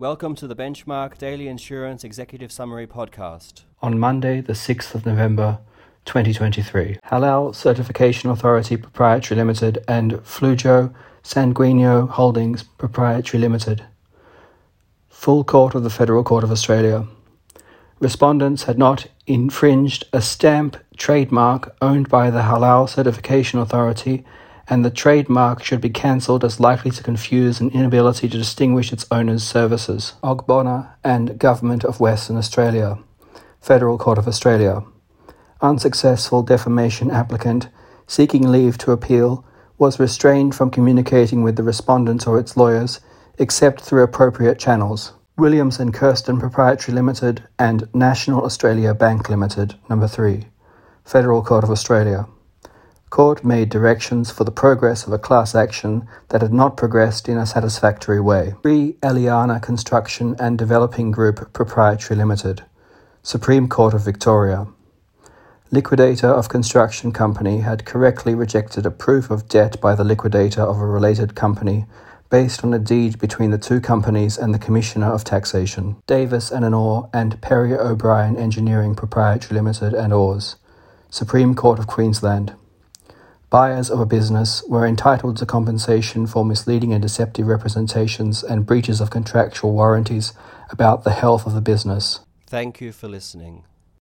Welcome to the Benchmark Daily Insurance Executive Summary Podcast. On Monday, the 6th of November 2023, Halal Certification Authority Proprietary Limited and Flujo Sanguineo Holdings Proprietary Limited. Full Court of the Federal Court of Australia. Respondents had not infringed a stamp trademark owned by the Halal Certification Authority and the trademark should be cancelled as likely to confuse an inability to distinguish its owner's services. Ogbonna and Government of Western Australia. Federal Court of Australia. Unsuccessful defamation applicant seeking leave to appeal was restrained from communicating with the respondent or its lawyers except through appropriate channels. Williams and Kirsten Proprietary Limited and National Australia Bank Limited, number 3. Federal Court of Australia. Court made directions for the progress of a class action that had not progressed in a satisfactory way. Pre Eliana Construction and Developing Group Proprietary Limited, Supreme Court of Victoria. Liquidator of construction company had correctly rejected a proof of debt by the liquidator of a related company based on a deed between the two companies and the Commissioner of Taxation. Davis and Anor and Perry O'Brien Engineering Proprietary Limited and Ors, Supreme Court of Queensland. Buyers of a business were entitled to compensation for misleading and deceptive representations and breaches of contractual warranties about the health of the business. Thank you for listening.